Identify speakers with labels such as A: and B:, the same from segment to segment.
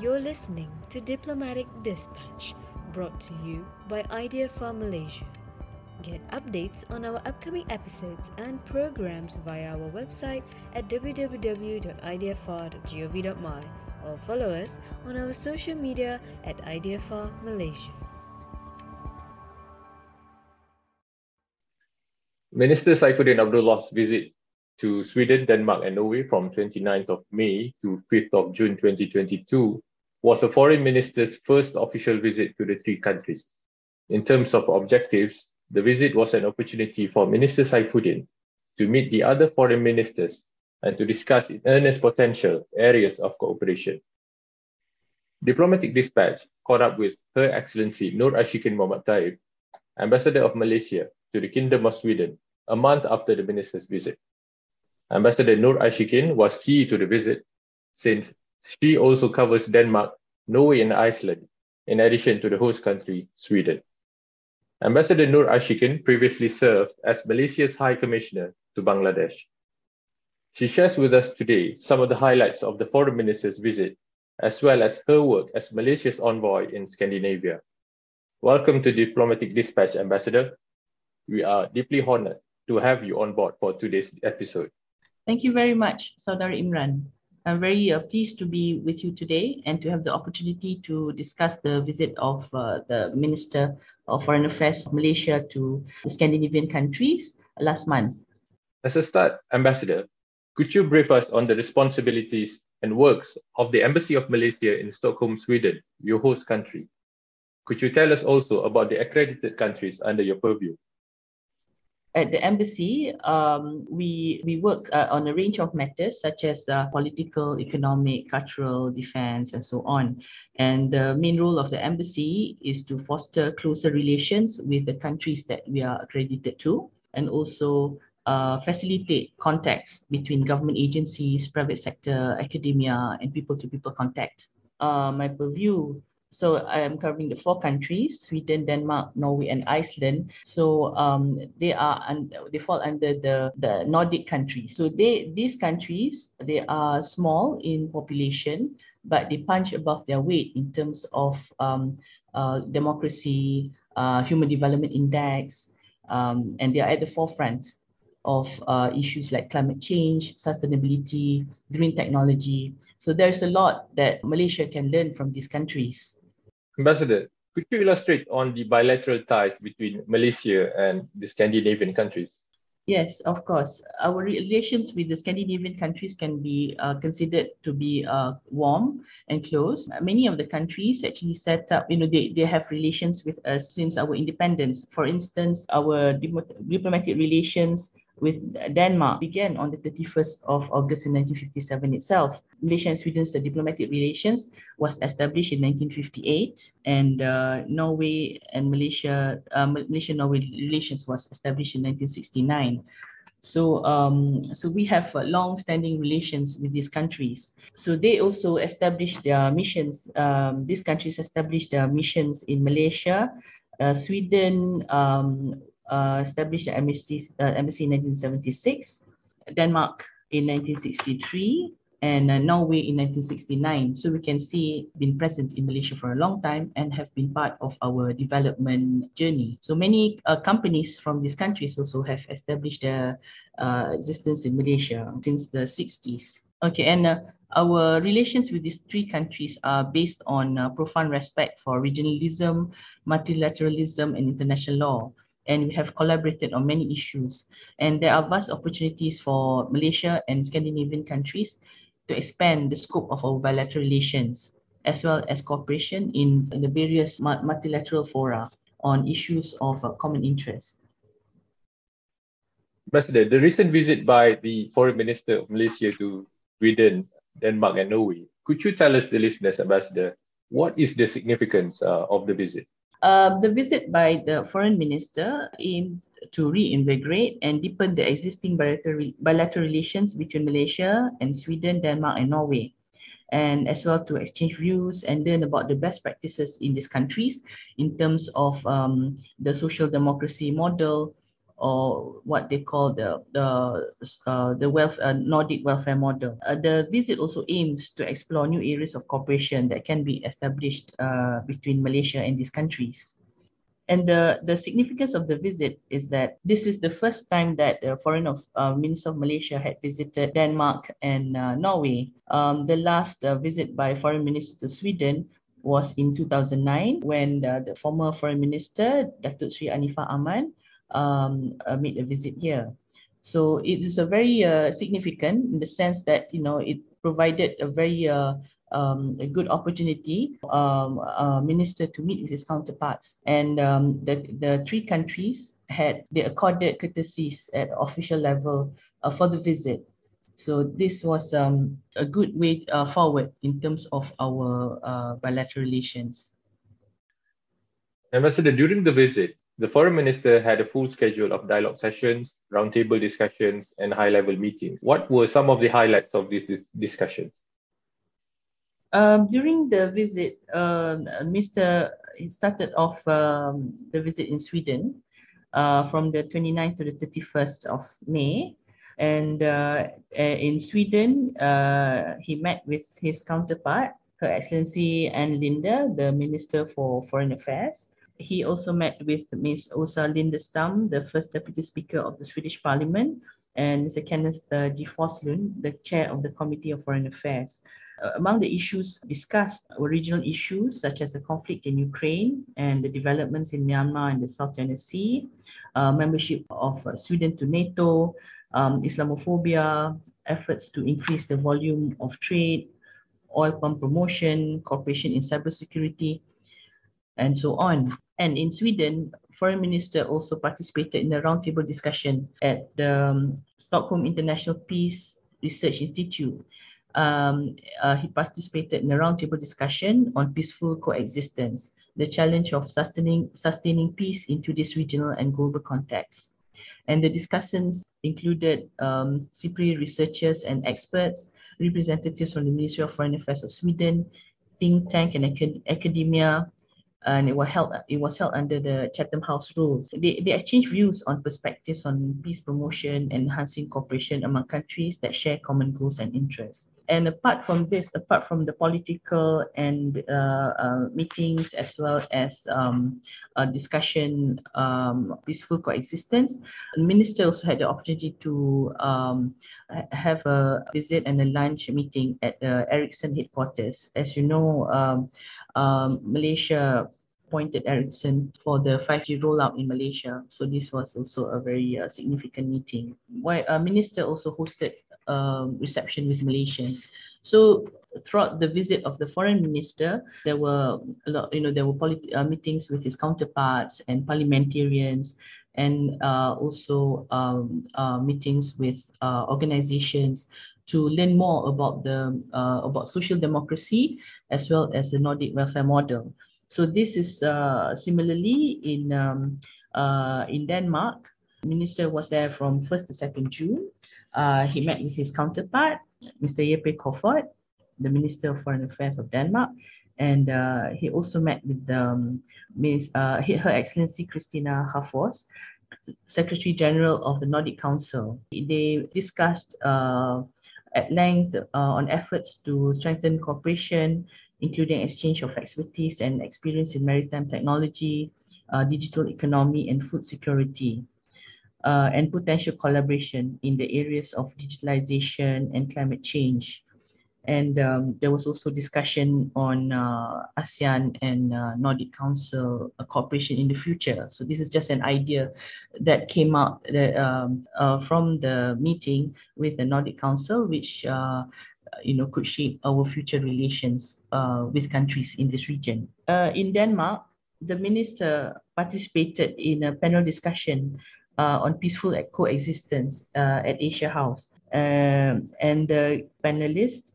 A: You're listening to Diplomatic Dispatch, brought to you by IDFR Malaysia. Get updates on our upcoming episodes and programs via our website at www.idfr.gov.my or follow us on our social media at IDFR Malaysia.
B: Minister Saifuddin Abdullah's visit to Sweden, Denmark, and Norway from 29th of May to 5th of June 2022 was a foreign minister's first official visit to the three countries. In terms of objectives, the visit was an opportunity for Minister Saifuddin to meet the other foreign ministers and to discuss in earnest potential areas of cooperation. Diplomatic Dispatch caught up with Her Excellency Nur Ashikin Muhammad Taib, Ambassador of Malaysia to the Kingdom of Sweden, a month after the minister's visit. Ambassador Nur Ashikin was key to the visit since she also covers Denmark, Norway, and Iceland, in addition to the host country, Sweden. Ambassador Nur Ashikin previously served as Malaysia's High Commissioner to Bangladesh. She shares with us today some of the highlights of the foreign minister's visit, as well as her work as Malaysia's envoy in Scandinavia. Welcome to Diplomatic Dispatch, Ambassador. We are deeply honored to have you on board for today's episode.
C: Thank you very much, Saudara Imran. I'm very uh, pleased to be with you today and to have the opportunity to discuss the visit of uh, the Minister of Foreign Affairs of Malaysia to the Scandinavian countries last month.
B: As a start, Ambassador, could you brief us on the responsibilities and works of the Embassy of Malaysia in Stockholm, Sweden, your host country? Could you tell us also about the accredited countries under your purview?
C: At the embassy, um, we we work uh, on a range of matters such as uh, political, economic, cultural, defense, and so on. And the main role of the embassy is to foster closer relations with the countries that we are accredited to, and also uh, facilitate contacts between government agencies, private sector, academia, and people-to-people contact. Uh, my purview so I am covering the four countries: Sweden, Denmark, Norway, and Iceland. So um, they are and they fall under the the Nordic countries. So they these countries they are small in population, but they punch above their weight in terms of um, uh, democracy, uh, human development index, um, and they are at the forefront of uh, issues like climate change, sustainability, green technology. So there's a lot that Malaysia can learn from these countries.
B: Ambassador, could you illustrate on the bilateral ties between Malaysia and the Scandinavian countries?
C: Yes, of course. Our relations with the Scandinavian countries can be uh, considered to be uh, warm and close. Many of the countries actually set up, you know, they, they have relations with us since our independence. For instance, our diplomatic relations with Denmark began on the 31st of August in 1957 itself. Malaysia and Sweden's diplomatic relations was established in 1958 and uh, Norway and Malaysia, uh, Malaysia-Norway relations was established in 1969. So, um, so we have uh, long-standing relations with these countries. So they also established their missions. Um, these countries established their missions in Malaysia, uh, Sweden, um, uh, established the embassy, uh, embassy in 1976, Denmark in 1963, and uh, Norway in 1969. So we can see been present in Malaysia for a long time and have been part of our development journey. So many uh, companies from these countries also have established their uh, existence in Malaysia since the 60s. Okay, and uh, our relations with these three countries are based on uh, profound respect for regionalism, multilateralism, and international law and we have collaborated on many issues. And there are vast opportunities for Malaysia and Scandinavian countries to expand the scope of our bilateral relations, as well as cooperation in, the various multilateral fora on issues of uh, common interest.
B: Ambassador, the recent visit by the Foreign Minister of Malaysia to Sweden, Denmark, and Norway, could you tell us, the listeners, Ambassador, what is the significance uh, of the visit?
C: Uh, the visit by the foreign minister aimed to reinvigorate and deepen the existing bilateral, bilateral relations between Malaysia and Sweden, Denmark, and Norway, and as well to exchange views and learn about the best practices in these countries in terms of um, the social democracy model, or what they call the the uh, the wealth uh, Nordic welfare model. Uh, the visit also aims to explore new areas of cooperation that can be established uh, between Malaysia and these countries. And the, the significance of the visit is that this is the first time that the Foreign of, uh, Minister of Malaysia had visited Denmark and uh, Norway. Um, the last uh, visit by Foreign Minister to Sweden was in 2009 when the, former Foreign Minister, Datuk Sri Anifah Aman, um, uh, made a visit here. So it is a very uh, significant in the sense that you know it provided a very uh, um, a good opportunity um, uh, minister to meet with his counterparts, and um, the the three countries had they accorded courtesies at official level uh, for the visit. So this was um, a good way uh, forward in terms of our uh, bilateral relations.
B: Ambassador, during the visit, the foreign minister had a full schedule of dialogue sessions, roundtable discussions, and high level meetings. What were some of the highlights of these discussions?
C: Um, during the visit, uh, Mr. He started off um, the visit in Sweden uh, from the 29th to the 31st of May. And uh, in Sweden, uh, he met with his counterpart, Her Excellency Ann Linde, the Minister for Foreign Affairs he also met with Ms. Åsa Lindestam, the first deputy speaker of the Swedish Parliament, and Mr. Kenneth uh, G. Forslund, the chair of the Committee of Foreign Affairs. Uh, among the issues discussed were regional issues such as the conflict in Ukraine and the developments in Myanmar and the South China Sea, uh, membership of uh, Sweden to NATO, um, Islamophobia, efforts to increase the volume of trade, oil palm promotion, cooperation in cybersecurity, and so on. And in Sweden, Foreign Minister also participated in a roundtable discussion at the um, Stockholm International Peace Research Institute. Um, uh, he participated in a roundtable discussion on peaceful coexistence, the challenge of sustaining, sustaining peace into this regional and global context. And the discussions included um, SIPRI researchers and experts, representatives from the Ministry of Foreign Affairs of Sweden, think tank and acad academia, and it was held it was held under the Chatham House rules. They, they exchanged views on perspectives on peace promotion and enhancing cooperation among countries that share common goals and interests. And apart from this, apart from the political and uh, uh, meetings as well as um, discussion, um, peaceful coexistence, the minister also had the opportunity to um, have a visit and a lunch meeting at the Ericsson headquarters. As you know, um, um, Malaysia appointed Ericsson for the 5G rollout in Malaysia. So this was also a very uh, significant meeting. Why uh, minister also hosted a um, reception with Malaysians. So throughout the visit of the foreign minister, there were a lot, you know, there were uh, meetings with his counterparts and parliamentarians, and uh, also um, uh, meetings with uh, organizations to learn more about the uh, about social democracy as well as the Nordic welfare model. So this is uh, similarly in um, uh, in Denmark. Minister was there from 1st to 2nd June. Uh, he met with his counterpart, Mr. Jeppe Kofod, the Minister of Foreign Affairs of Denmark, and uh, he also met with um, Ms. Uh, Her Excellency Kristina Háfoss, Secretary General of the Nordic Council. They discussed uh, at length uh, on efforts to strengthen cooperation, including exchange of expertise and experience in maritime technology, uh, digital economy, and food security, uh, and potential collaboration in the areas of digitalization and climate change. And um, there was also discussion on uh, ASEAN and uh, Nordic Council uh, cooperation in the future. So this is just an idea that came out that, um, uh, from the meeting with the Nordic Council, which you know could shape our future relations uh, with countries in this region. in Denmark, the minister participated in a panel discussion on peaceful coexistence at Asia House. Um, and the panelists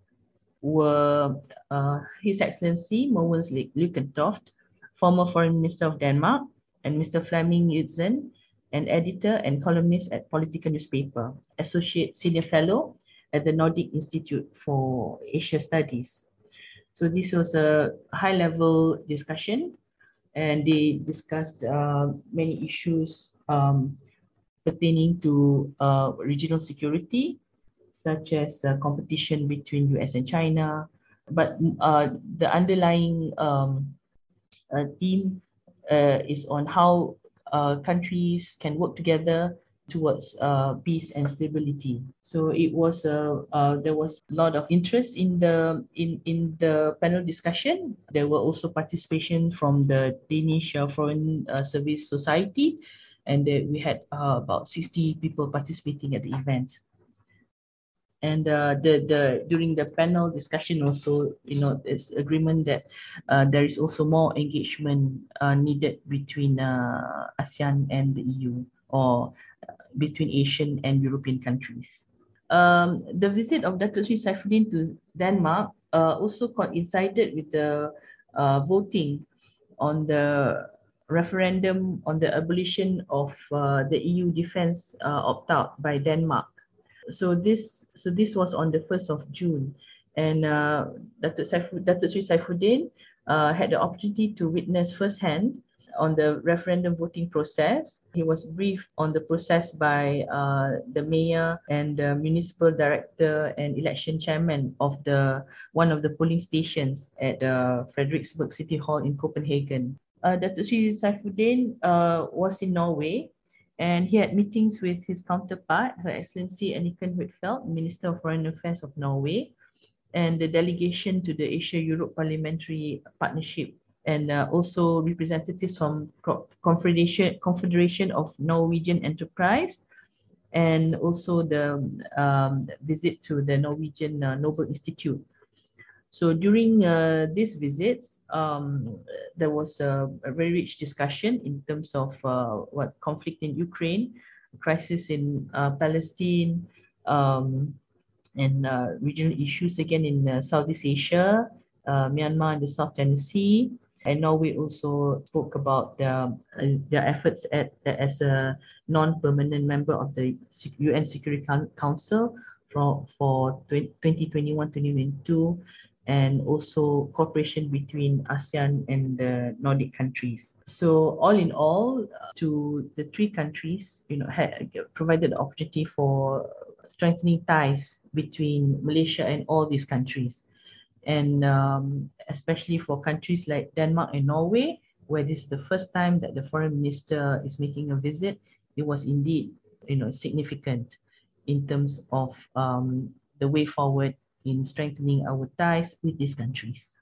C: were uh, His Excellency Mogens Lykketoft, former Foreign Minister of Denmark, and Mr. Flemming Ytzen, an editor and columnist at Politiken newspaper, Associate Senior Fellow at the Nordic Institute for Asia Studies. So this was a high-level discussion, and they discussed uh, many issues um, pertaining to uh, regional security, such as uh, competition between US and China. But uh, the underlying um, uh, theme uh, is on how countries can work together towards uh, peace and stability. So it was a uh, there was a lot of interest in the in in the panel discussion. There were also participation from the Danish uh, Foreign uh, Service Society, and we had uh, about 60 people participating at the event. And the the during the panel discussion also, you know, it's agreement that there is also more engagement needed between ASEAN and the EU or between Asian and European countries. Um, the visit of Dr. Sri Saifuddin to Denmark uh, also coincided with the uh, voting on the referendum on the abolition of uh, the EU defense uh, opt-out by Denmark. So this, so this was on the 1st of June. And uh, Dr. Saifu. Sri Saifuddin uh, had the opportunity to witness firsthand on the referendum voting process. He was briefed on the process by uh, the mayor and the municipal director and election chairman of the one of the polling stations at uh, Frederiksberg City Hall in Copenhagen. Uh, Dr. Sri Saifuddin uh, was in Norway and he had meetings with his counterpart, Her Excellency Anniken Huitfeldt, Minister of Foreign Affairs of Norway, and the delegation to the Asia-Europe Parliamentary Partnership and uh, also representatives from Confederation, Confederation of Norwegian Enterprise and also the um, visit to the Norwegian uh, Nobel Institute. So during uh, these visits, um, there was a, a, very rich discussion in terms of uh, what conflict in Ukraine, crisis in uh, Palestine, um, and uh, regional issues again in Southeast Asia, Myanmar and the South China Sea, and Norway also spoke about their, uh, their efforts at, as a non-permanent member of the UN Security Council for, for 2021-2022 and also cooperation between ASEAN and the Nordic countries. So all in all, uh, to the three countries, you know, had provided the opportunity for strengthening ties between Malaysia and all these countries and um, especially for countries like Denmark and Norway, where this is the first time that the foreign minister is making a visit, it was indeed you know significant in terms of um, the way forward in strengthening our ties with these countries.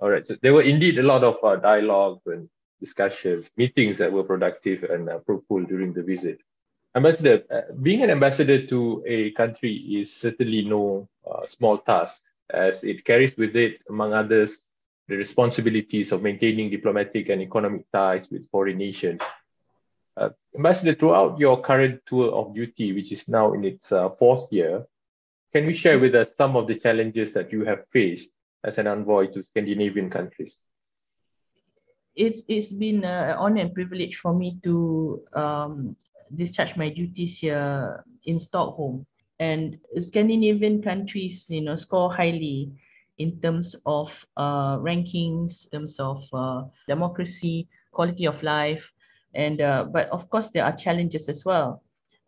B: All right, so there were indeed a lot of uh, dialogues and discussions, meetings that were productive and uh, fruitful during the visit. Ambassador, uh, being an ambassador to a country is certainly no uh, small task as it carries with it, among others, the responsibilities of maintaining diplomatic and economic ties with foreign nations. Uh, Ambassador, throughout your current tour of duty, which is now in its uh, fourth year, can you share with us some of the challenges that you have faced as an envoy to Scandinavian countries?
C: It's, it's been an honor and privilege for me to um, discharge my duties here in Stockholm and Scandinavian countries, you know, score highly in terms of uh, rankings, in terms of uh, democracy, quality of life, and uh, but of course there are challenges as well.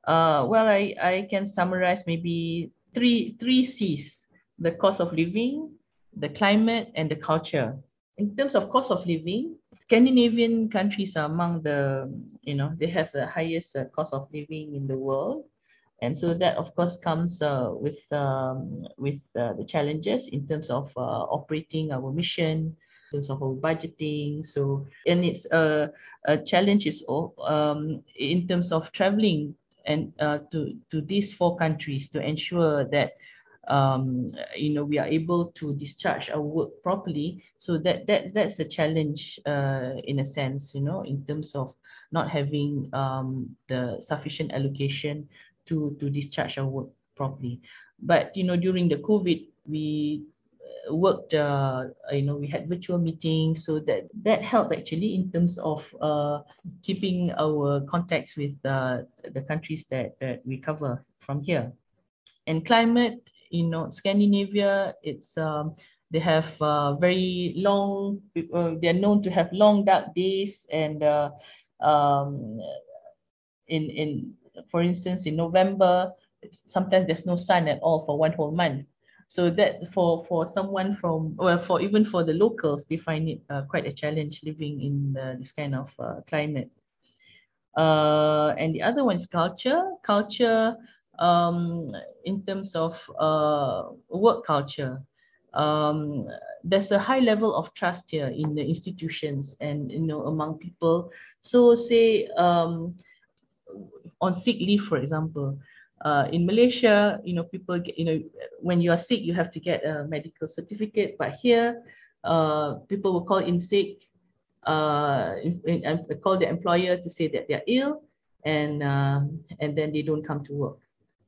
C: Uh, well, I, I can summarize maybe three three C's: the cost of living, the climate, and the culture. In terms of cost of living, Scandinavian countries are among the you know they have the highest uh, cost of living in the world and so that of course comes uh, with um, with uh, the challenges in terms of uh, operating our mission in terms of our budgeting. So and it's a, a challenge is um, in terms of traveling and uh, to to these four countries to ensure that um, you know we are able to discharge our work properly. So that that that's a challenge uh, in a sense you know in terms of not having um, the sufficient allocation to to discharge our work properly. But you know, during the COVID, we uh, worked. Uh, you know, we had virtual meetings, so that that helped actually in terms of uh, keeping our contacts with uh, the countries that that we cover from here. And climate, you know, Scandinavia, it's um, they have uh, very long. Uh, they are known to have long dark days and uh, um, in in for instance, in November, sometimes there's no sun at all for one whole month. So that for for someone from well for even for the locals, they find it uh, quite a challenge living in uh, this kind of uh, climate. Uh, and the other one is culture. Culture um, in terms of uh, work culture. Um, there's a high level of trust here in the institutions and you know among people. So say um, on sick leave, for example, uh, in Malaysia, you know, people get, you know, when you are sick, you have to get a medical certificate. But here, uh, people will call in sick, uh, call the employer to say that they're ill, and um, and then they don't come to work.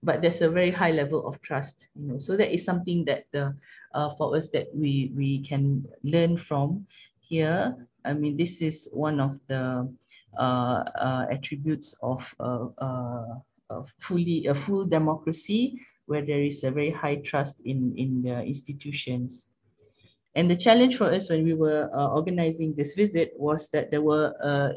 C: But there's a very high level of trust you know. So that is something that the uh, for us that we we can learn from here. I mean this is one of the uh, uh, attributes of uh, uh, fully a full democracy where there is a very high trust in in the institutions and the challenge for us when we were uh, organizing this visit was that there were uh,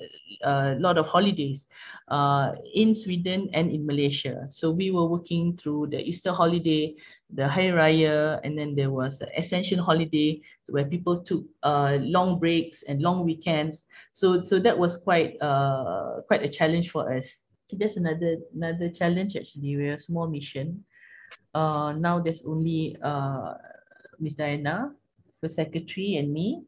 C: a lot of holidays uh, in Sweden and in Malaysia. So we were working through the Easter holiday, the Hari Raya, and then there was the Ascension holiday where people took uh, long breaks and long weekends. So so that was quite uh, quite a challenge for us. That's another another challenge actually. We're a small mission. Uh, now there's only Miss Diana first secretary and me,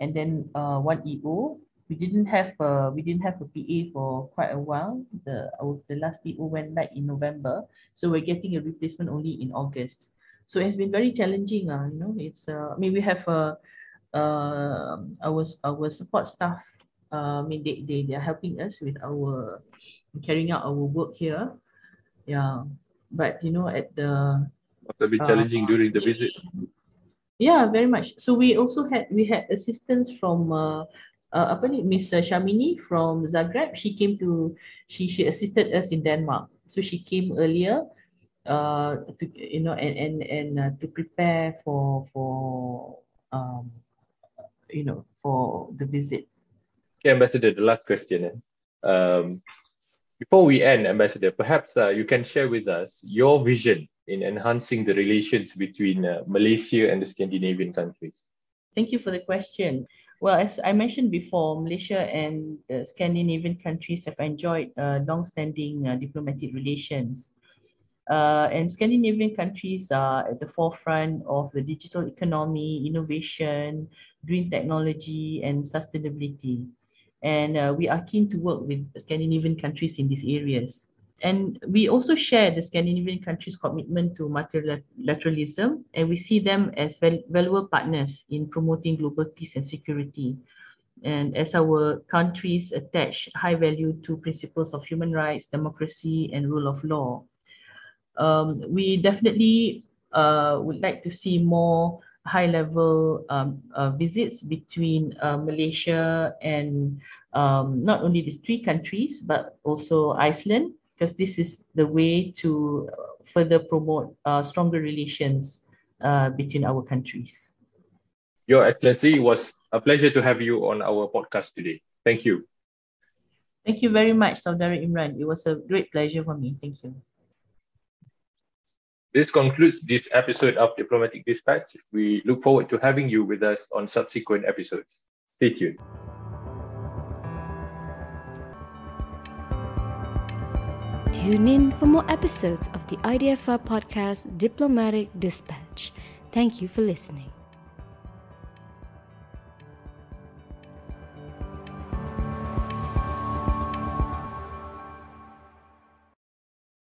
C: and then uh, one EO. We didn't have a, we didn't have a PA for quite a while. The our, the last PO went back in November, so we're getting a replacement only in August. So it has been very challenging. Uh, you know, it's uh, I mean we have a uh, our our support staff. Uh, I mean they, they they are helping us with our carrying out our work here. Yeah, but you know at the
B: must have been challenging uh, during the visit.
C: Yeah, very much. So we also had we had assistance from uh, uh, apa ni Miss Shamini from Zagreb. She came to she she assisted us in Denmark. So she came earlier, uh, to you know and and and uh, to prepare for for um you know for the visit.
B: Okay, Ambassador. The last question. Eh? Um, before we end, Ambassador, perhaps uh, you can share with us your vision in enhancing the relations between uh, Malaysia and the Scandinavian countries?
C: Thank you for the question. Well, as I mentioned before, Malaysia and the Scandinavian countries have enjoyed uh, long-standing uh, diplomatic relations. Uh, and Scandinavian countries are at the forefront of the digital economy, innovation, green technology, and sustainability. And uh, we are keen to work with Scandinavian countries in these areas. And we also share the Scandinavian countries' commitment to multilateralism, and we see them as valuable partners in promoting global peace and security. And as our countries attach high value to principles of human rights, democracy, and rule of law, um, we definitely uh, would like to see more high level um, uh, visits between uh, Malaysia and um, not only these three countries, but also Iceland, because this is the way to further promote uh, stronger relations uh, between our countries.
B: Your Excellency, it was a pleasure to have you on our podcast today. Thank you.
C: Thank you very much, Saudara Imran. It was a great pleasure for me. Thank you.
B: This concludes this episode of Diplomatic Dispatch. We look forward to having you with us on subsequent episodes. Stay tuned.
A: Tune in for more episodes of the IDFR podcast Diplomatic Dispatch. Thank you for listening.